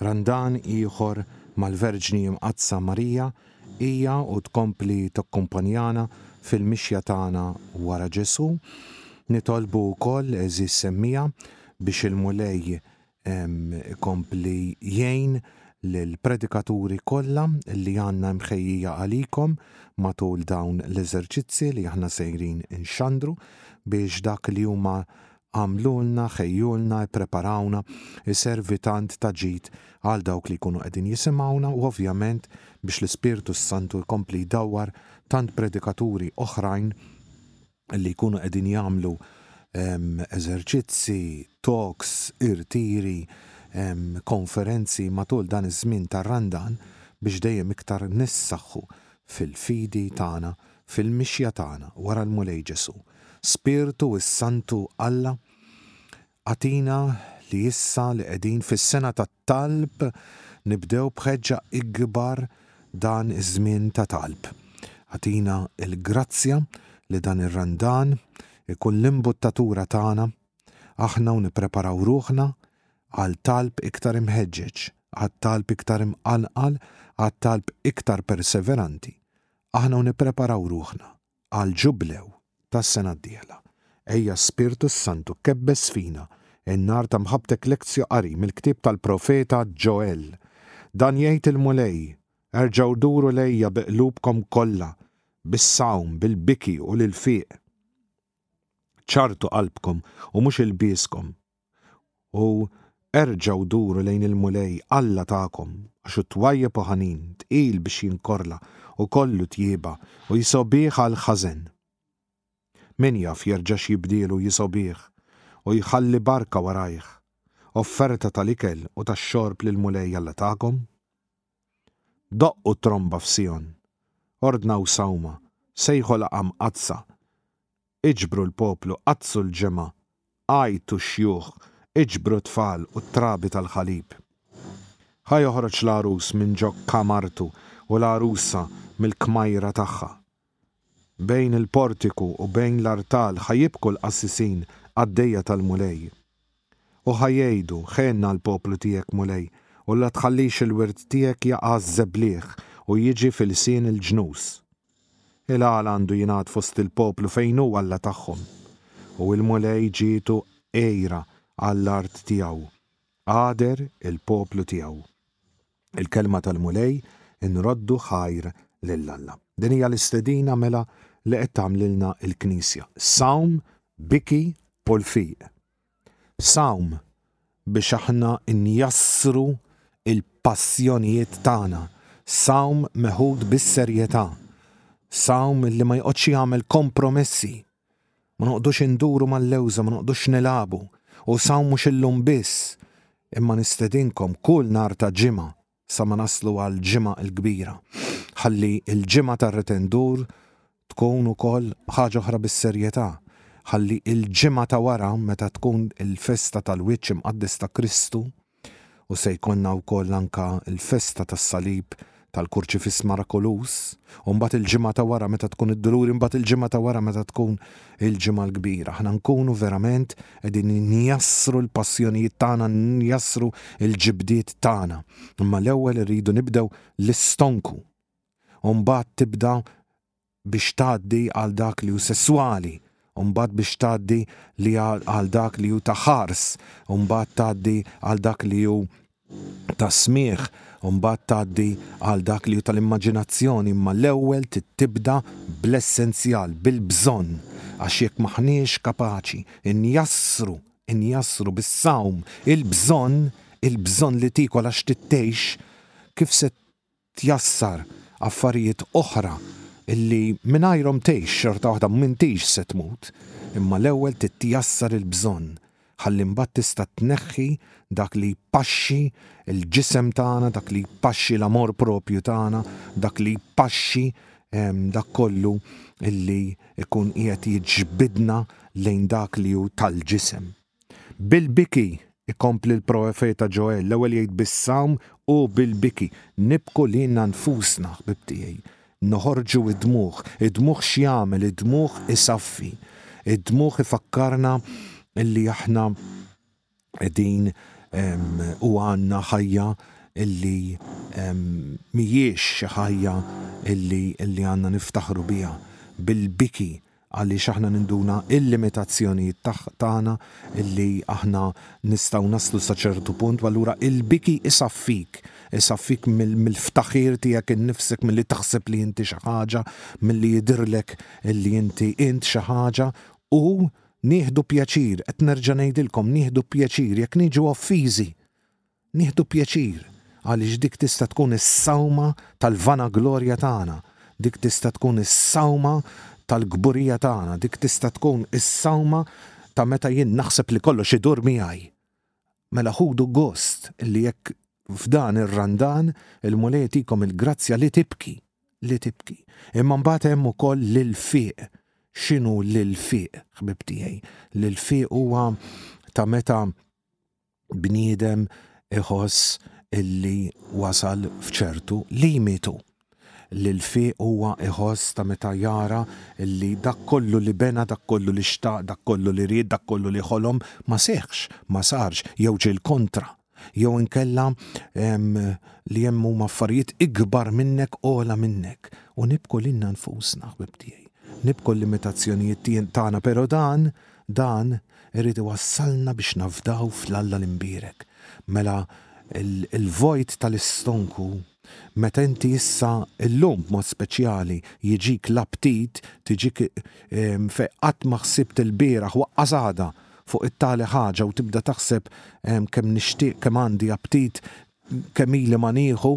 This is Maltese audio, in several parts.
Randan ieħor mal-Verġni Imqaddsa Marija, hija u tkompli takkumpanjana fil-mixja tagħna wara Ġesù. Nitolbu wkoll, għeżież semmiegħa, biex il-Mulej ikompli jgħin lill-predikaturi kollha li għandna mħejjija għalikom matul dawn l-eżerċizzi li aħna sejrin inxandru biex dak li huma Għamlulna, ħejjulna, ippreparawna, iservi tant ta' ġid għal dawk li jkunu qegħdin jisimgħuna u ovvjament biex l-Ispirtu s-Santu jkompli jdawwar tant predikaturi oħrajn li jkunu qegħdin jagħmlu eżerċizzi, talks, irtiri, konferenzi matul dan iż-żmien tar-Randan biex dejjem iktar nissaħħu fil-fidi tagħna fil-mixja tagħna wara l-Mulej Ġesù. Spirtu s-Santu Alla, agħtina li issa li qegħdin fis-sena tat-talb nibdew b'ħeġġa ikbar dan iż-żmien ta' talb. Agħtina l-grazzja li dan ir-Randan ikun l-imbuttatura tagħna aħna u nippreparaw ruħna għal talb iktar imħeġġeġ, għat-talb iktar imqanqal, għat-talb iktar perseveranti Aħna u nippreparaw ruħna għall-Ġublew tas-sena d-dieħla. Ejja Spirtu s-Santu kkebbes fina n-nar ta' mħabbtek Lectio Qari mill-ktieb tal-profeta Ġoel. Dan jgħid il-Mulej, Erġgħu duru lejja bi qlubkom kollha, bis-sawm, bil-biki u l-ilfiq. Ċarrtu qalbkom u mhux ilbieskom. u erġgħu duru lejn il-Mulej Alla tagħkom, għax hu twajjeb u ħanin, tqil biex jinkorla u kollu tjieba, u jsobieh għall-ħażen. Min jaf jerġax jibdielu jsobieh u jħalli barka warajh, offerta tal-ikel u tax-xorb lill-Mulej Alla tagħkom? Doqqu t-tromba f'Sijon, ordnaw sawma, sejħu laqgħa mqaddsa, iġbru l-poplu, qaddsu l-ġimgħa, għajtu x-xjuħ, iġbru t-tfal u t-trabi tal-ħalib. Ħa joħroġ l-għarus minn ġo kamartu u l-għarusa mill-kmajra tagħha. Bejn il-portiku u bejn l-artal ħa jibku l-qassisin qaddejja tal-Mulej. U ħa jgħidu, 'Ħenna l-poplu tiegħek, Mulej, u la tħallix il-wirt tiegħek jaqa' għaż-żebliegħ u jiġi fi lsien il-ġnus. Il-għala għandu jingħad fost il-poplu fejn hu Alla tagħhom. U l-Mulej ġietu għira għall-art tiegħu, Għader il-poplu tiegħu. Il-Kelma tal-Mulej, Inroddu ħajr lil Alla. Din hija l-istedina mela li qed tagħmlilna l-Knisja. Sawm, biki u l-fiq. Sawm biex aħna njassru l-passjonijiet tagħna. Sawm meħud bis-serjetà. Sawm li ma joqgħodx jagħmel kompromessi Ma noqgħdux induru mal-lewża, ma noqgħdux nilagħbu, u saw mhux illum biss, imma nistedinkom kull nhar ta' Ġimgħa sa ma naslu għall-Ġimgħa l-Kbira, ħalli l-Ġimgħa tar-Ritendur tkun ukoll ħaġa oħra bis-serjetà, ħalli l-Ġimgħa ta' wara, meta tkun il-festa tal-Wiċċ Imqaddes ta' Kristu, U se jkollna wkoll anke l-festa tas-Salib tal-Kurċifiss Marakoluż, u mbagħad il-ġimgħa ta' wara meta tkun id-Duluri, mbagħad il-ġimgħa ta' wara meta tkun il-Ġimgħa l-Kbira. Aħna nkunu verament qegħdin njassru l-passjonijiet tagħna, njassru l-ġibdiet tagħna. Imma l-ewwel irridu nibdew l-istonku. U mbagħad tibda biex tgħaddi għal dak li hu sesswali, u mbagħad biex tgħaddi li għal dak li hu ta' ħars, u mbagħad tgħaddi għal dak li hu ta' smigħ, u mbagħad tgħaddi għal dak li hu tal-immaġinazzjoni, imma l-ewwel tibda bl-essenzjal, bil-bżonn, għax jekk m'aħniex kapaċi njassru, njassru bis-sawm il-bżonn, il-bżonn li tiekol għax trid tgħix, kif se tjassar affarijiet oħra li mingħajrhom tgħix, xorta waħda m'intix se tmut, imma l-ewwel titjassar il-bżonn ħalli mbagħad tista' tneħħi dak li jpaxxi l-ġisem tagħna, dak li jpaxxi l-amor proprju tagħna, dak li jpaxxi dak kollu li jkun qiegħed jiġbidna lejn dak li hu tal-ġisem. Bil-biki, ikompli l-proefeta Ġoel, l-ewwel jgħid bis-sawm u bil-biki, nibku lilna nfusna, ħbieb tiegħi. Noħorġu d-dmugħ. Id-dmugħ x'jagħmel? Id-dmugħ isaffi. Id-dmugħ ifakkarna li aħna qegħdin u għandna ħajja li mhijiex xi ħajja li għandna niftaħru biha. Bil-biki Għaliex aħna ninduna l-limitazzjonijiet tagħna, li aħna nistgħu naslu sa ċertu punt, u allura il-biki isaffik, isaffik mill-ftaħir tiegħek innifsek, milli taħseb li inti xi ħaġa, milli jidhirlek li inti int xi ħaġa, u nieħdu pjaċir, qed nerġa' ngħidilkom, nieħdu pjaċir jekk niġu offiżi. Nieħdu pjaċir, għaliex dik tista' tkun is-sawma tal-vanaglorja tagħna, dik tista' tkun is-sawma tal-kburija tagħna, dik tista' tkun is-sawma ta' meta jien naħseb li kollox idur miegħi. Mela ħudu gost li jekk f'dan ir-Randan il-Mulej jtikom il-grazzja li tibki, li tibki. Imma mbagħad hemm ukoll l-ilfiq. X'inhu l-ilfiq, ħbieb tiegħi? L-ilfiq huwa ta' meta bniedem iħoss illi wasal f'ċertu limitu. Li l-fieq huwa iħoss ta' meta jara illi dak kollu li bena, dak kollu li xtaq, dak kollu li ried, dak kollu li ħolom ma seħħx, ma sarx, jew ġie l-kontra. Jew inkella li hemm huma affarijiet ikbar minnek, ogħla minnek. U nibku lilna nfusna, ħbib tiegħi. Nibku l-limitazzjonijiet tagħna, però dan Dan irid iwassalna biex nafdaw fl-Alla l-imbierek. Mela l-vojt tal-istonku, meta inti issa llum b'mod speċjali jiġik l-aptit, tiġik fejn qatt ma ħsibt ilbieraħ u aqqas għada fuq it-tali ħaġa u tibda taħseb kemm nixtieq, kemm għandi aptit, kemm ili ma nieħu,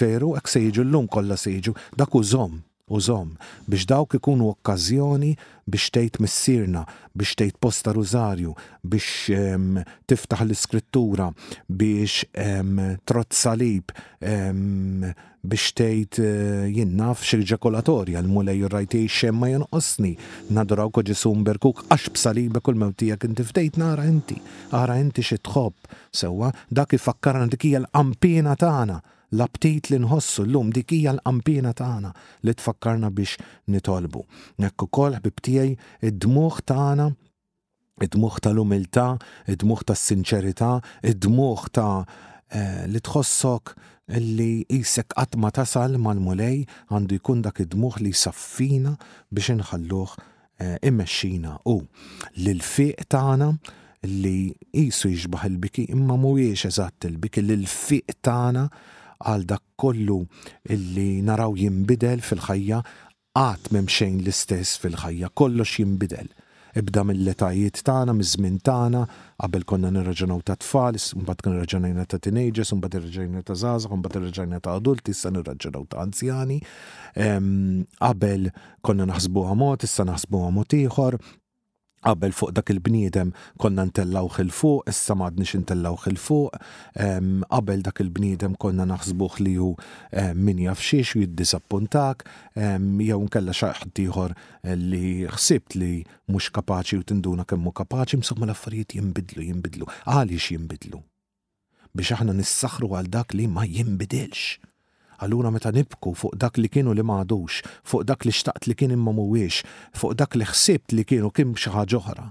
veru hekk se jiġu llum kollha se jiġu, dak hu żomm. Użhom, biex dawk ikunu okkażjoni biex tgħid Missierna, biex tgħid post ta' Rużarju, biex tiftaħ l-Iskrittura, biex trodd salib, biex tgħid, jien naf, xi ġakulatorja, l-Mulej u r-Ragħaj tiegħi xejn ma jonqosni, nadurawk o Ġesù mberkuk, għax b'salibek u l-mewt tiegħek inti fdejtna, ara inti, ara inti xi tħobb. Sewwa, dak ifakkarna, dik hija l-qanpiena tagħna. L-aptit li nħossu llum, dik hija l-qanpiena tagħna li tfakkarna biex nitolbu. Hekk ukoll, ħbieb tiegħi, id-dmugħ tagħna, id-dmugħ tal-umiltà, id-dmugħ tas-sinċerità, id-dmugħ ta' li tħossok li qisek qatt ma tasal mal-Mulej, għandu jkun dak id-dmugħ li jsaffina biex inħalluh eh, imexxina u l-fiq tagħna li jisu jixbaħ il-biki imma mhuwiex eżatt il-biki li l-fiq tagħna għal dak kollu li naraw jinbidel fil-ħajja qatt m'hemm xejn l-istess fil-ħajja, kollox jinbidel. Ibda mill-etajiet tagħna, miż-żmien tagħna, qabel konna nirraġunaw ta' tfal, mbagħad kien raġunajna ta' teenagers, mbagħad irraġunajna ta' żgħażagħ, mbagħad irraġunajna ta' adulti, issa nirraġunaw ta' anzjani. Ehm, qabel konna naħsbuha mod, issa naħsbuha mod ieħor, qabel fuq dak il-bniedem konna ntellawh il fuq, issa m'għadniex intellawh il fuq, qabel dak il-bniedem konna naħsbuh li hu min jaf xiex u jiddisappuntak, jew inkella xi ħadd ieħor li ħsibt li mhux kapaċi u tinduna kemm hu kapaċi, insomma l-affarijiet jinbidlu, jinbidlu. Għaliex jinbidlu? biex aħna nissaħħru għal dak li ma jinbidilx. Allura meta nibku fuq dak li kien u li ma għadux, fuq dak li xtaqt li kien imma mhuwiex, fuq dak li ħsibt li kien u kien xi ħaġa oħra,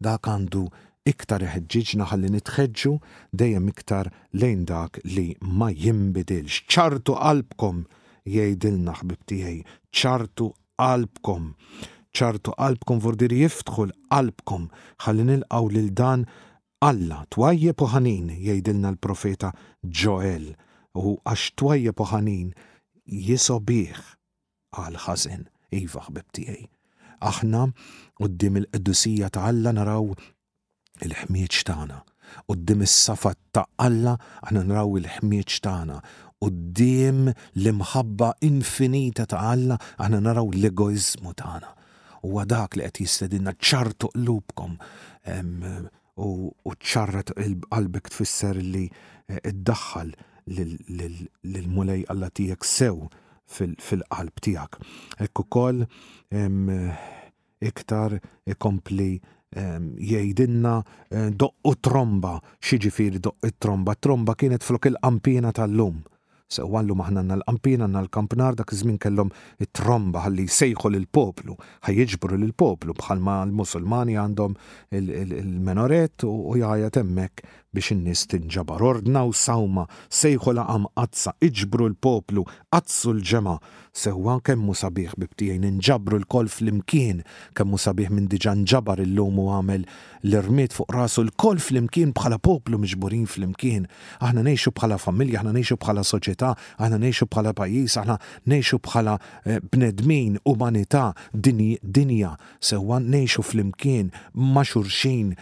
dak għandu iktar iħeġġiġna ħalli nitħeġġu dejjem iktar lejn dak li ma jinbidilx. Ċarrtu qalbkom, jgħidilna ħbieb tiegħi, ċarrtu qalbkom. Ċarrtu qalbkom vuol dire iftħu l-qalbkom ħalli nilqgħu lil dan Alla twajjeb u ħanin, jgħidilna l-profeta Ġoel, u għax twajjeb u ħanin, jisgħu bih għall-ħażen. Iva, ħbieb tiegħi, aħna quddiem il-qdusija ta' Alla naraw il-ħmieġ tagħna. Quddiem is-safat ta' Alla aħna naraw il-ħmieġ tagħna. Quddiem l-imħabba infinita ta' Alla aħna naraw l-egoiżmu tagħna. Huwa dak li qed jistedinna ċartu qlubkom u ċċarrat qalbek tfisser li ddaħħal lill-Mulej Alla tiegħek sew fil-qalb tiegħek. Hekk ukoll iktar ikompli jgħidilna doqqu t-tromba. X'jiġifieri doqqu t-tromba? T-tromba kienet flok il-qanpiena tal-lum. Sewwa llum aħna għandna l-qampien, għandna l-kampnar, dak iż-żmien kellhom it-tromba ħalli jsejħu lill-poplu, ħa jiġbru lill-poplu bħalma l-Musulmani għandhom il-menorett u jgħajjat hemmhekk biex in-nies tinġabar. Ordnaw sawma, sejħu laqgħa mqaddsa, iġbru l-poplu, qaddsu l-ġemgħa. Sewwa kemm hu sabiħ ħbieb tiegħi ninġabru lkoll flimkien, kemm hu sabiħ min diġà nġabar illum u għamel li rmiet fuq rasu lkoll flimkien bħala poplu miġburin flimkien. Aħna ngħixu bħala familja, aħna ngħixu bħala soċjetà, aħna ngħixu bħala pajjiż, aħna ngħixu bħala bnedmin, umanità, dinja sewwa, ngħixu flimkien ma' xulxin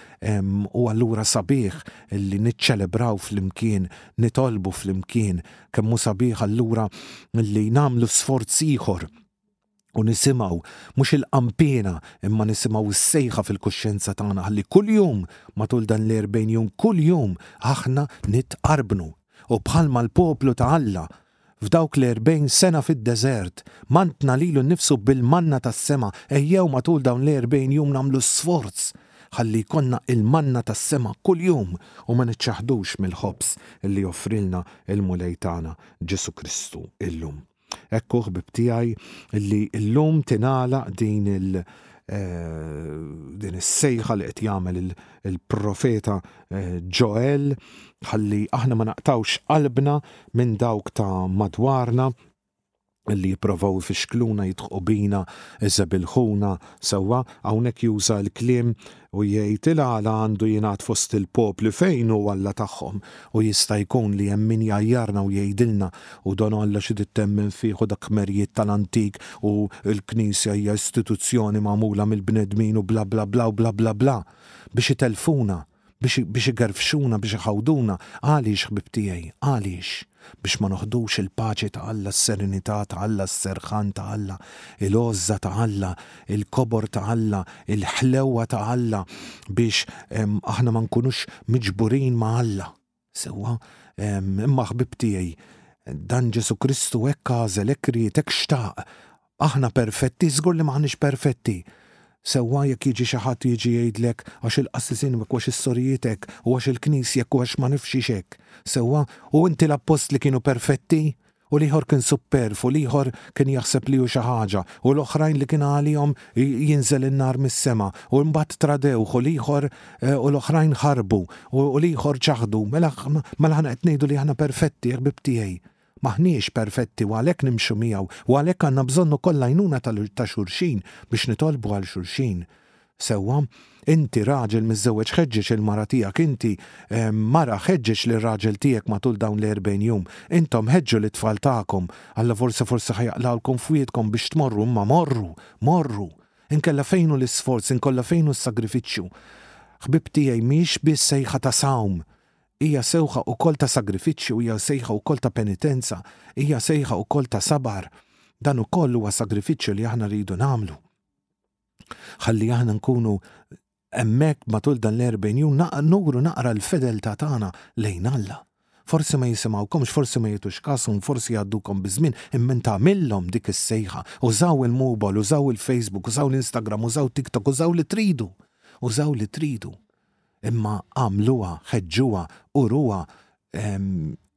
u allura sabiħ li niċċelebraw flimkien, nitolbu flimkien. Kemm hu sabiħ allura li nagħmlu sforz ieħor u nisimgħu mhux il-qanpiena imma nisimgħu s-sejħa fil-kuxjenza tagħna ħalli kuljum matul dan l-40 jum kuljum aħna nitqarbnu. U bħalma l-poplu ta' Alla f'dawk l-40 sena fid-deżert mantna lilu nnifsu bil-manna tas-sema, ejjew matul dawn l-40 jum nagħmlu sforz ħalli jkollna l-manna tas-sema kuljum u ma niċċaħħdux mill-ħobż li joffrilna l-Mulej tagħna Ġesù Kristu illum. Hekk hu ħbib tiegħi li llum tingħalaq din il din is-sejħa li qed jagħmel il-profeta Ġoel ħalli aħna ma naqtgħux qalbna minn dawk ta' madwarna li jipprovaw ifixkluna jidħqu bina iżebilħuna sewwa hawnhekk juża l-kliem u jgħid il-għala għandu jingħad fost il-popli fejn hu Alla tagħhom, u jista' jkun li hemm min jgħajjarna u jgħidilna, U dan Alla xi trid temmen fih u dak merjiet tal-antik u l-Knisja hija istituzzjoni magħmula mill-bnedmin u bla bla bla u bla bla bla, biex itellfuna, biex biex igerfxuna, biex iħawduna, għaliex ħbieb tiegħi, għaliex? biex ma noħdux il-paċi ta' Alla, s-serenità ta' Alla, s-serħan ta' Alla, il-għożża ta' Alla, il-kobor ta' Alla, il-ħlewwa ta' Alla, biex aħna ma nkunux miġburin ma' Alla. Sewwa, imma ħbieb tiegħi, dan Ġesù Kristu hekk għażel, hekk ried, hekk xtaq, Aħna perfetti? Żgur li m'aħniex perfetti! Sewwa jekk jiġi xi ħadd jiġi jgħidlek għax il-qassisin hekk u għax is-sorijiet hekk u għax il-knisja hekk u għax ma nifx xiex hekk. Sewwa, u inti l-appostli kienu perfetti? U l-ieħor kien supperv u l-ieħor kien jaħseb li hu xi ħaġa u l-oħrajn li kien għalihom jinżel in-nar mis-sema u mbagħad tradewh u l-ieħor u l-oħrajn ħarbu u l-ieħor ċaħdu. Mela, mela aħna qed ngħidu li aħna perfetti, ħbieb tiegħi? M'aħniex perfetti u għalhekk nimxu miegħu u għalhekk għandna bżonn ukoll l-għajnuna ta' xulxin biex nitolbu għal xulxin. Sewwa? Inti, raġel miżżewweġ ħeġġeġ il-mara tiegħek, inti, mara, ħeġġeġ lir-raġel tiegħek matul dawn l-erbgħin jum, intom ħeġġu lit-tfal tagħkom, Alla forsi forsi ħa jaqlgħalkom f'wiedkom biex tmorru imma morru! Morru! Inkella fejn hu l-isforz, inkolla fejn hu s-sagrifiċċju? Ħbib tiegħi, mhijiex biss sejħa ta' sawm, Hija sewħa wkoll ta' sagrifiċċju, hija sejħa wkoll ta' penitenza, hija sejħa wkoll ta' sabar. Dan ukoll huwa sagrifiċċju li aħna rridu nagħmlu. Ħalli aħna nkunu hemmhekk matul dan l-erbgħin jum nuru naqra l-fedeltà tagħna lejn Alla. Forsi ma jisimgħukomx, forsi ma jitux kasom, forsi jgħaddukom biż-żmien, imma int għamillhom dik is-sejħa. Użaw il-mobile, użaw il-Facebook, użaw l-Instagram, użaw TikTok, użaw li tridu. Użaw li tridu. Imma għamluha, ħeġġuha, uruha,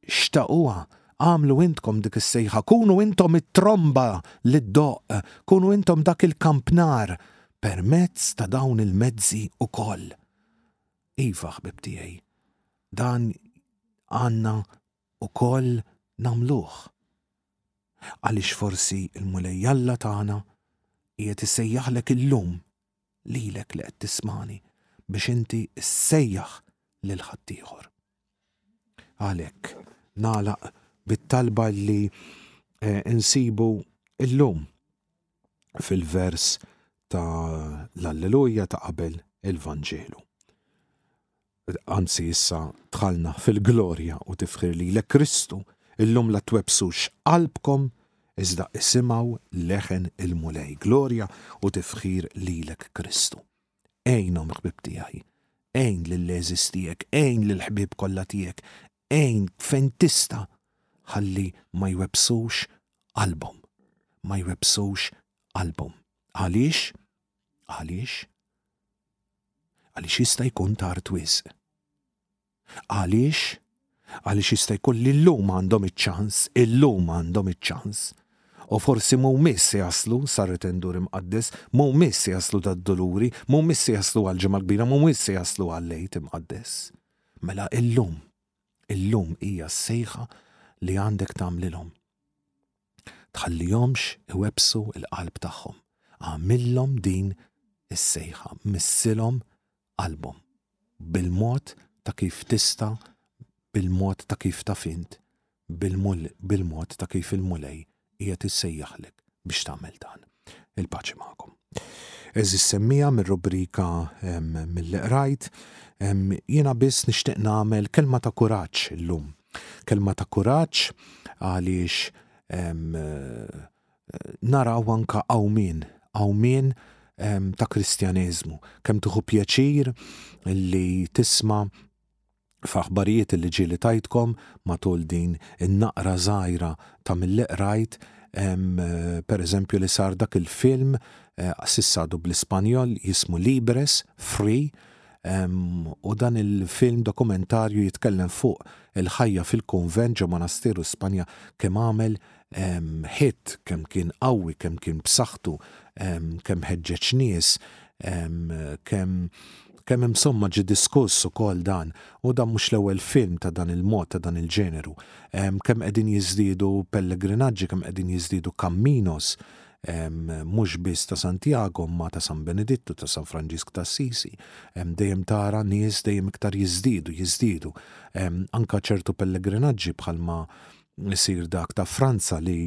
xtaquha, agħmlu intkom dik is-sejħa, kunu intom it-tromba li ddoqq, kunu intom dak il-kampnar permezz ta' dawn il-mezzi ukoll. Iva, ħbieb tiegħi, dan għandna ukoll nagħmluh. Għaliex forsi l-Mulej Alla tagħna qiegħed isejjaħlek illum lilek li qed tismani biex inti ssejjaħ lil ħaddieħor. Għalhekk nagħlaq bit-talba li eh, insibu illum fil-vers ta' l-Alleluja ta' qabel il-Vanġelu. Anzi issa dħalna fil-glorja u tifħir lilek Kristu, illum la twebbsux qalbkom, iżda isimgħu leħen il-Mulej. Glorja u tifħir lilek Kristu. Għinhom ħbieb tiegħi, għin lill-għeżież tiegħek, għin lill-ħbieb kollha tiegħek, għin fejn tista' ħalli ma jwebbsux qalbhom, ma jwebbsux qalbhom. Għaliex? Għaliex? Għaliex jista' jkun tard wisq. Għaliex? Għaliex jista' jkun li llum għandhom iċ-ċans, illum għandhom iċ-ċans. U forsi m'hu miss se jaslu sar-Ritendur Imqaddes, m'hu miss se jaslu tad-Duluri, m'hu miss se jaslu għall-Ġimgħa Kbira, m'hu miss se jaslu għall-Għid Imqaddes. Mela illum, illum hija s-sejħa li għandek tagħmlilhom. tħallihomx iwebbsu l-qalb tagħhom. Agħmilhom din is-sejħa, missilhom qalbhom bil-mod ta' kif tista' bil-mod ta' kif taf int bil-mod ta' kif il-Mulej qiegħed isejjaħlek biex tagħmel dan. Il-paċi magħkom. Eżis semmija mir-rubrika mill-li qrajt, jiena biss nixtieq nagħmel kelma ta' kuraġġ illum. Kelma ta' kuraġġ għaliex naraw anka qawmien, qawmien ta' kristjaneżmu. Kemm tieħu pjaċir li tisma' F'aħbarijiet li ġieli tajtkom matul din in-naqra żgħira ta' milli qrajt hemm pereżempju li sar dak il-film s'issa għadu bl-Ispanjol jismu Libres, Free, u dan il-film dokumentarju jitkellem fuq il-ħajja fil-kunvent ġo monastieru Spanja kemm għamel hit, kemm kien qawwi, kemm kien b'saħħtu, kemm ħeġġeġ nies, kemm Kemm imsomma ġie diskuss ukoll dan, u dan mhux l-ewwel film ta' dan il-mod, ta' dan il-ġeneru. Kemm qegħdin jiżdiedu pellegrinaġġi, kemm qegħdin jiżdiedu camminos, mhux biss ta' Santiago imma ta' San Benedittu, ta' San Franġisk ta' Assisi, dejjem tara nies dejjem iktar jiżdiedu, jiżdiedu. Anke ċertu pellegrinaġġi bħalma jsir dak ta' Franza li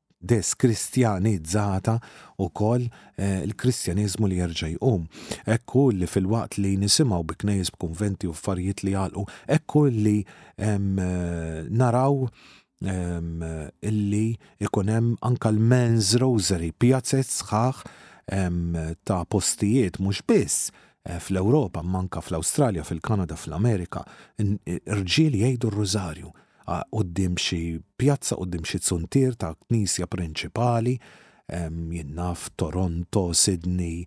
deskristianizzata wkoll il-Kristjaniżmu li jerġa' jqum. Hekk hu li filwaqt li nisimgħu bi knejjes b'kunventi u affarijiet li għalqu, hekk hu li naraw illi jkun hemm anke l-men's rosary, pjazez sħaħ ta' postijiet mhux biss fl-Ewropa imma anke fl-Awstralja, fil-Kanada, fl-Amerika, rġiel jgħidu r-Rużarju. quddiem xi pjazza, quddiem xi zuntier ta' knisja prinċipali, jien naf Toronto, Sydney,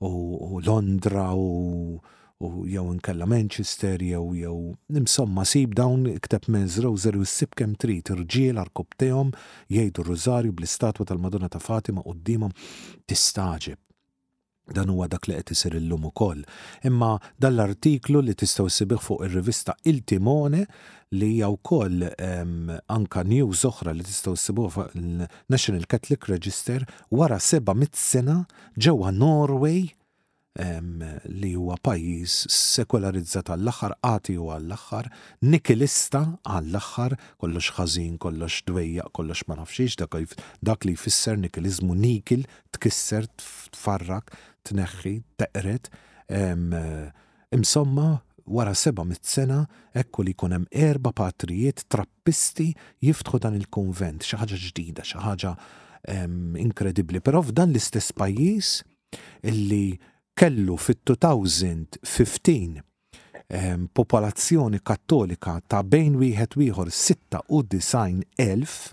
u Londra u jew inkella Manchester jew jew insomma sib dawn ikteb Men's Rosary u ssib kemm trid irġiel għarkup tiegħhom jgħidu r-rużarju bl-istatwa tal-Madonna ta' Fatima quddiemhom tistagħġeb. Dan huwa dak li qed isir illum ukoll. Imma dan l-artiklu li tistgħu ssibih fuq ir-rivista Il Timone li hija wkoll ehm, anka news oħra li tistgħu ssibuha fuq il-National Catholic Register wara 700 sena ġewwa Norway ehm, li huwa pajjiż sekolarizzat għall-aħħar, qati u għall-aħħar, nikilista għall-aħħar, kollox ħażin, kollox dwejjaq, kollox ma nafx dak li jfisser nikiliżmu nikil tkisser, tfarrak, tneħħi, teqred, insomma, wara seba' mitt sena ekku li jkun hemm erba' patrijiet trappisti jiftħu dan il-kunvent, xi ħaġa ġdida, xi ħaġa inkredibbli. Però f'dan l-istess pajjiż illi kellu fit-2015 popolazzjoni kattolika ta' bejn wieħed u ieħor 96,000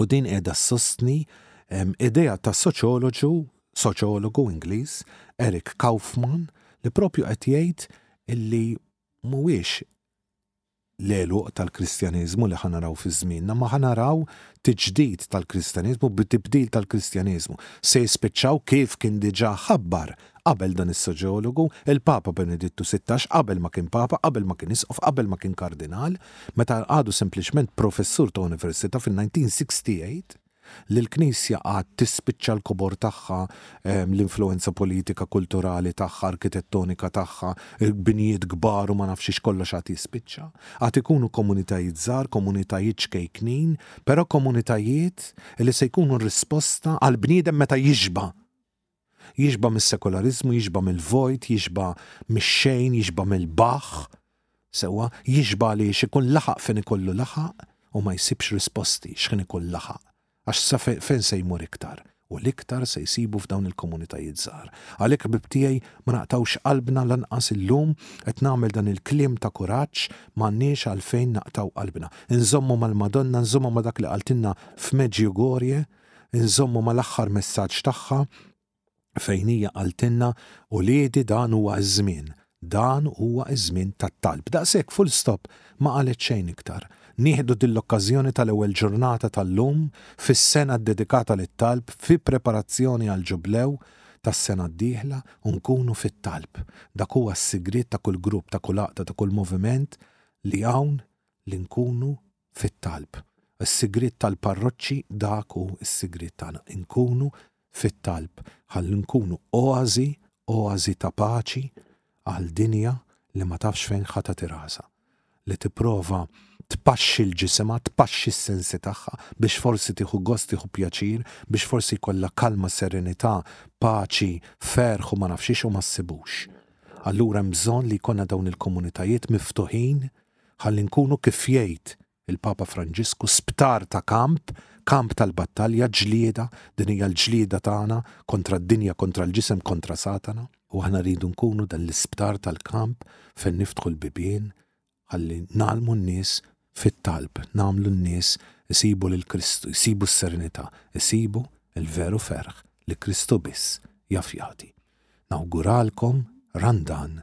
u din qiegħda ssostni idea ta' soċjoloġu, soċjologu Ingliż, Eric Kaufmann, li proprju qed jgħid illi mhuwiex l-għeluq tal-Kristjaneżmu li ħa naraw fi żmienna, ma ħa naraw tiġdid tal-Kristjaneżmu bi tibdil tal-Kristjaneżmu. Se jispiċċaw kif kien diġà ħabbar Qabel dan is-soċjologu, il-Papa Benedittu Sittax, qabel ma kien Papa, qabel ma kien Isqof, qabel ma kien Kardinal, meta għadu sempliċement professur ta' università fin-1968, li l-Knisja għad tispiċċa l-kobor tagħha, l-influwenza politika, kulturali tagħha, arkitettonika tagħha, binjiet kbar u ma nafx ix kollox għad jispiċċa. Għad ikunu komunitajiet żgħar, komunitajiet ċkejknin, però komunitajiet li se jkunu risposta għall-bniedem meta jixba' Jixba' mis-sekolariżmu, jixba' mill-vojt, jixba' mix-xejn, jixba' mill-baħħ. Sewwa, jixba' għaliex ikun laħaq fejn ikollu laħaq u ma jsibx risposti x'ħin ikun laħaq, għax sa fejn se jmur iktar? U l-iktar se jsibu f'dawn il-komunitajiet żgħar. Għalhekk ħbieb tiegħi, ma naqtgħux qalbna lanqas illum, qed nagħmel dan il-kliem ta' kuraġġ, m'għandniex għalfejn naqtgħu qalbna. Inżommu mal-Madonna, nżommu ma' dak li qaltilna f'Medjugorje, Inżommu mal-aħħar messaġġ tagħha fejn hija qaltilna, Uliedi dan huwa ż-żmien, dan huwa ż-żmien tat-talb. Daqshekk, full stop, ma qalet xejn iktar. Nieħdu din l-okkażjoni tal-ewwel ġurnata tal-lum fis-sena ddedikata lit-talb fi preparazzjoni għall-Ġublew tas-sena d-dieħla u nkunu fit-talb. Dak huwa s-sigriet ta' kull grupp, ta' kull għaqda, ta' kull moviment li hawn li nkunu fit-talb. Is-sigriet tal-parroċċi dak hu s-sigriet tagħna. Inkunu fit-talb ħalli nkunu oażi, oażi ta' paċi għal dinja li ma tafx fejn ħa tagħti rasha. Li tipprova tpaxxi l-ġisimha, tpaxxi s-sensi tagħha biex forsi tieħu gost, tieħu pjaċir, biex forsi jkollha kalma, serenità, paċi, ferħ u ma nafx xi u ma ssibux. Allura hemm bżonn li jkollna dawn il-komunitajiet miftuħin ħalli nkunu kif jgħid il-Papa Franġisku sptar ta' kamp, kamp tal-battalja, ġlieda, din hija l-ġlieda tagħna kontra d-dinja, kontra l-ġisem, kontra Satana. U aħna rridu nkunu dan l-isptar tal-kamp fejn niftħu l-bibien ħalli nagħlmu n-nies fit-talb, nagħmlu n-nies isibu lil Kristu, isibu s-serenità, isibu l-veru ferħ li Kristu biss jaf jagħti. Nawguralkom Randan